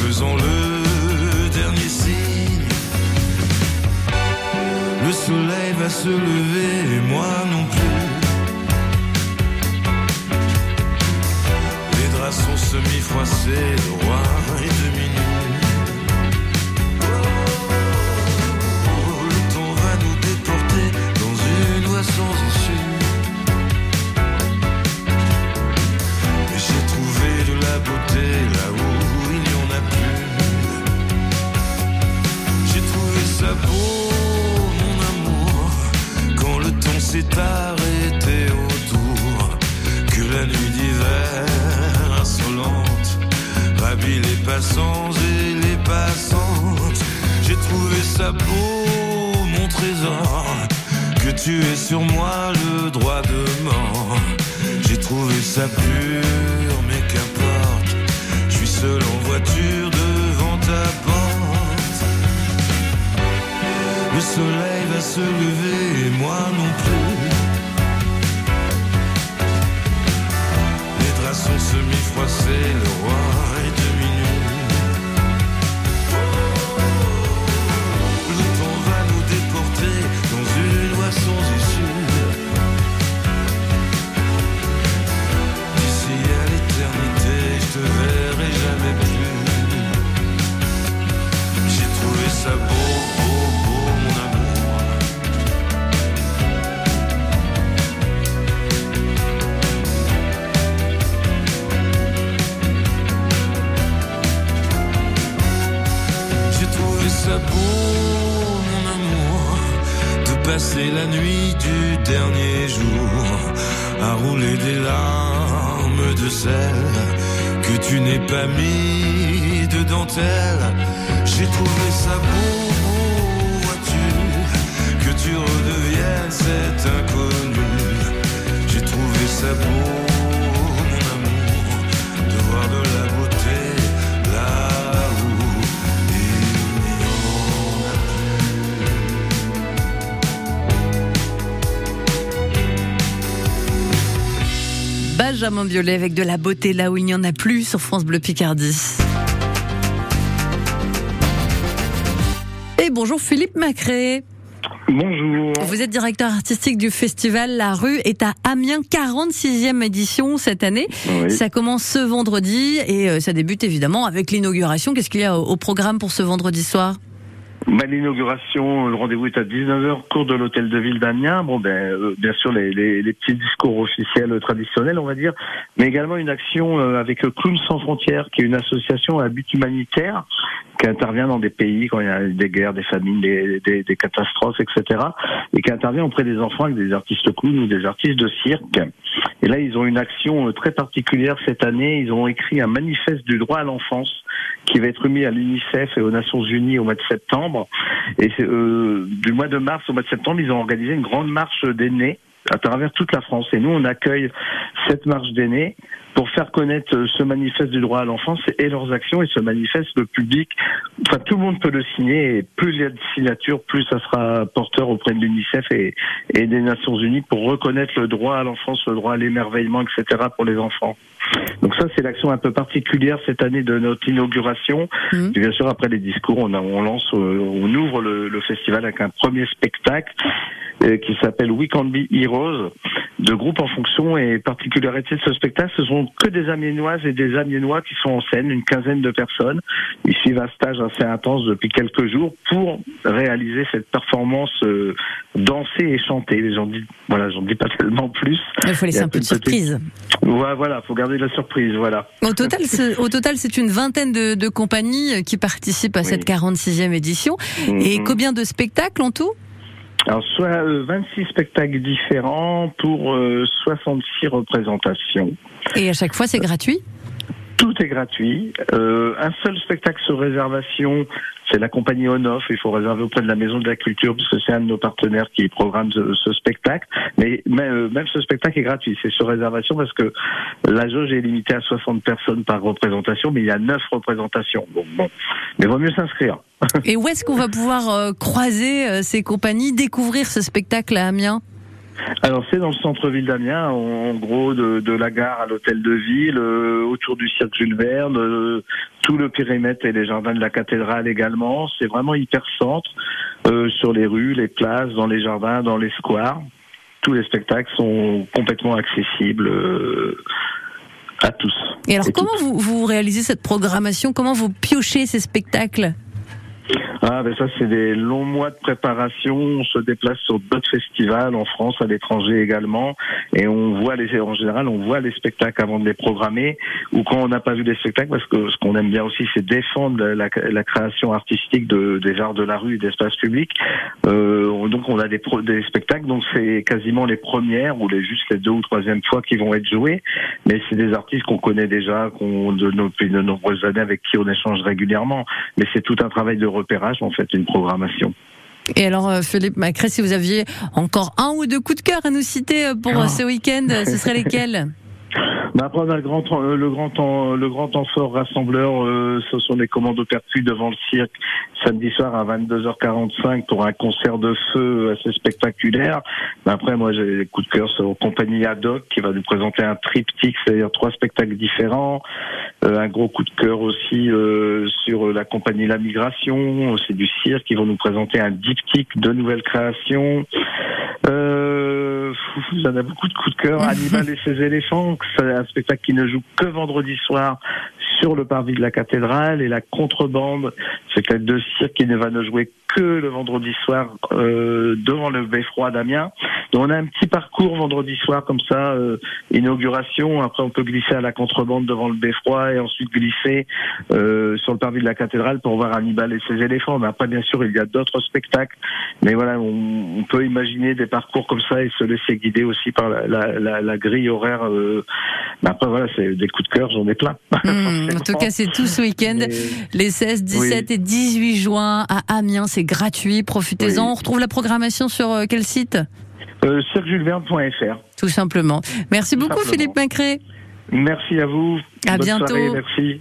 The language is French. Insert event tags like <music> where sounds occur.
faisant le dernier signe. Le soleil va se lever, et moi non plus. Les draps sont semi-froissés, le roi est demi passants et les passantes. J'ai trouvé ça beau, mon trésor, que tu aies sur moi le droit de mort. J'ai trouvé ça pur, mon amour, de passer la nuit du dernier jour à rouler des larmes de sel que tu n'es pas mis de dentelle. J'ai trouvé ça beau, vois-tu, que tu redeviennes cet inconnu. J'ai trouvé ça beau, mon amour, de voir de la beauté Benjamin Biolay avec de la beauté là où il n'y en a plus sur France Bleu Picardie. Et bonjour Philippe Macré. Bonjour. Vous êtes directeur artistique du festival La Rue est à Amiens, 46e édition cette année. Oui. Ça commence ce vendredi et euh, ça débute évidemment avec l'inauguration. Qu'est-ce qu'il y a au programme pour ce vendredi soir? Bah, L'inauguration, le rendez-vous est à 19h, cours de l'hôtel de ville d'Amiens. Bon, ben, euh, bien sûr, les, les, les petits discours officiels traditionnels, on va dire, mais également une action euh, avec Clowns sans frontières, qui est une association à but humanitaire qui intervient dans des pays quand il y a des guerres, des famines, des, des, des catastrophes, etc. Et qui intervient auprès des enfants avec des artistes clowns ou des artistes de cirque. Et là, ils ont une action euh, très particulière cette année. Ils ont écrit un manifeste du droit à l'enfance qui va être remis à l'UNICEF et aux Nations Unies au mois de septembre. Et euh, du mois de mars au mois de septembre, ils ont organisé une grande marche d'aînés à travers toute la France. Et nous, on accueille cette marche d'aînés pour faire connaître euh, ce manifeste du droit à l'enfance et leurs actions. Et ce manifeste, le public, enfin tout le monde peut le signer. Et plus il y a de signatures, plus ça sera porteur auprès de l'UNICEF et, et des Nations Unies pour reconnaître le droit à l'enfance, le droit à l'émerveillement, etc. pour les enfants. Donc ça, c'est l'action un peu particulière cette année de notre inauguration. Et bien sûr, après les discours, on, a- on lance, euh, on ouvre le, le festival avec un premier spectacle qui s'appelle We Can Be Heroes, de groupe en fonction. Et particularité de ce spectacle, ce sont que des Amiénoises et des Amiénois qui sont en scène, une quinzaine de personnes. Ils suivent un stage assez intense depuis quelques jours pour réaliser cette performance euh, dansée et chantée. J'en dis, voilà, j'en dis pas tellement plus. Il faut laisser Il un peu de surprise. Voilà, voilà, faut garder la surprise, voilà. Au total, c'est- au total, c'est une vingtaine de, de compagnies euh, qui participent à Oui. cette 46e édition. Et Mhm. combien de spectacles en tout? Alors, soit euh, 26 spectacles différents pour euh, 66 représentations. Et à chaque fois, c'est gratuit? Tout est gratuit. Euh, un seul spectacle sur réservation, c'est la compagnie On-Off. Il faut réserver auprès de la Maison de la Culture, puisque c'est un de nos partenaires qui programme ce, spectacle. Mais, euh, même ce spectacle est gratuit. C'est sur réservation parce que la jauge est limitée à 60 personnes par représentation, mais il y a 9 représentations. Donc bon, mais vaut mieux s'inscrire. Et où est-ce qu'on va pouvoir euh, croiser ces compagnies, découvrir ce spectacle à Amiens? Alors c'est dans le centre-ville d'Amiens, en, gros de, de la gare à l'hôtel de ville, euh, autour du cirque Jules Verne, euh, tout le périmètre et les jardins de la cathédrale également. C'est vraiment hyper centre, euh, sur les rues, les places, dans les jardins, dans les squares. Tous les spectacles sont complètement accessibles à tous. Et alors, Et comment vous, vous réalisez cette programmation? Comment vous piochez ces spectacles? Ah ben ça c'est des longs mois de préparation. On se déplace sur d'autres festivals en France, à l'étranger également, et on voit les en général on voit les spectacles avant de les programmer ou quand on n'a pas vu les spectacles parce que ce qu'on aime bien aussi c'est défendre la, création artistique de, des arts de la rue et d'espace public. Euh, on- donc on a des, spectacles donc c'est quasiment les premières ou les juste les deux ou troisième fois qui vont être joués, mais c'est des artistes qu'on connaît déjà, qu'on depuis de nombreuses années avec qui on échange régulièrement. Mais c'est tout un travail de repérage en fait, une programmation. Et alors, euh, Philippe Macré, si vous aviez encore un ou deux coups de cœur à nous citer euh, pour euh, ce week-end, ce serait <laughs> lesquels? Mais après, le grand, euh, le grand le grand temps fort rassembleur. euh, ce sont les commandos perpus devant le cirque samedi soir à 22h45 pour un concert de feu assez spectaculaire. Après, moi, j'ai des coups de cœur sur compagnie ad hoc qui va nous présenter un triptyque, c'est-à-dire trois spectacles différents. Euh, un gros coup de cœur aussi sur la compagnie La Migration, c'est du cirque, qui vont nous présenter un diptyque de nouvelles créations. Euh, il y en a beaucoup de coups de cœur. <laughs> Hannibal et ses éléphants, c'est un spectacle qui ne joue que vendredi soir sur le parvis de la cathédrale. Et la contrebande, spectacle de cirque qui ne va ne jouer que le vendredi soir euh, devant le beffroi d'Amiens. Donc on a un petit parcours vendredi soir comme ça, euh, inauguration. Après on peut glisser à la contrebande devant le beffroi et ensuite glisser euh, sur le parvis de la cathédrale pour voir Hannibal et ses éléphants. Mais après bien sûr il y a d'autres spectacles. Mais voilà, on, on peut imaginer des parcours comme ça et se laisser guider aussi par la, la, la, la grille horaire. Euh. Mais après voilà, c'est des coups de cœur, j'en ai plein. <laughs> Hmm, En tout cas, c'est tout ce week-end. Mais- Les 16, 17 et 18 juin à Amiens, c'est gratuit, profitez-en. Oui. On retrouve la programmation sur euh, quel site Euh. Tout simplement. Merci Tout beaucoup simplement. Philippe Macré. Merci à vous. À Bonne bientôt. soirée, merci.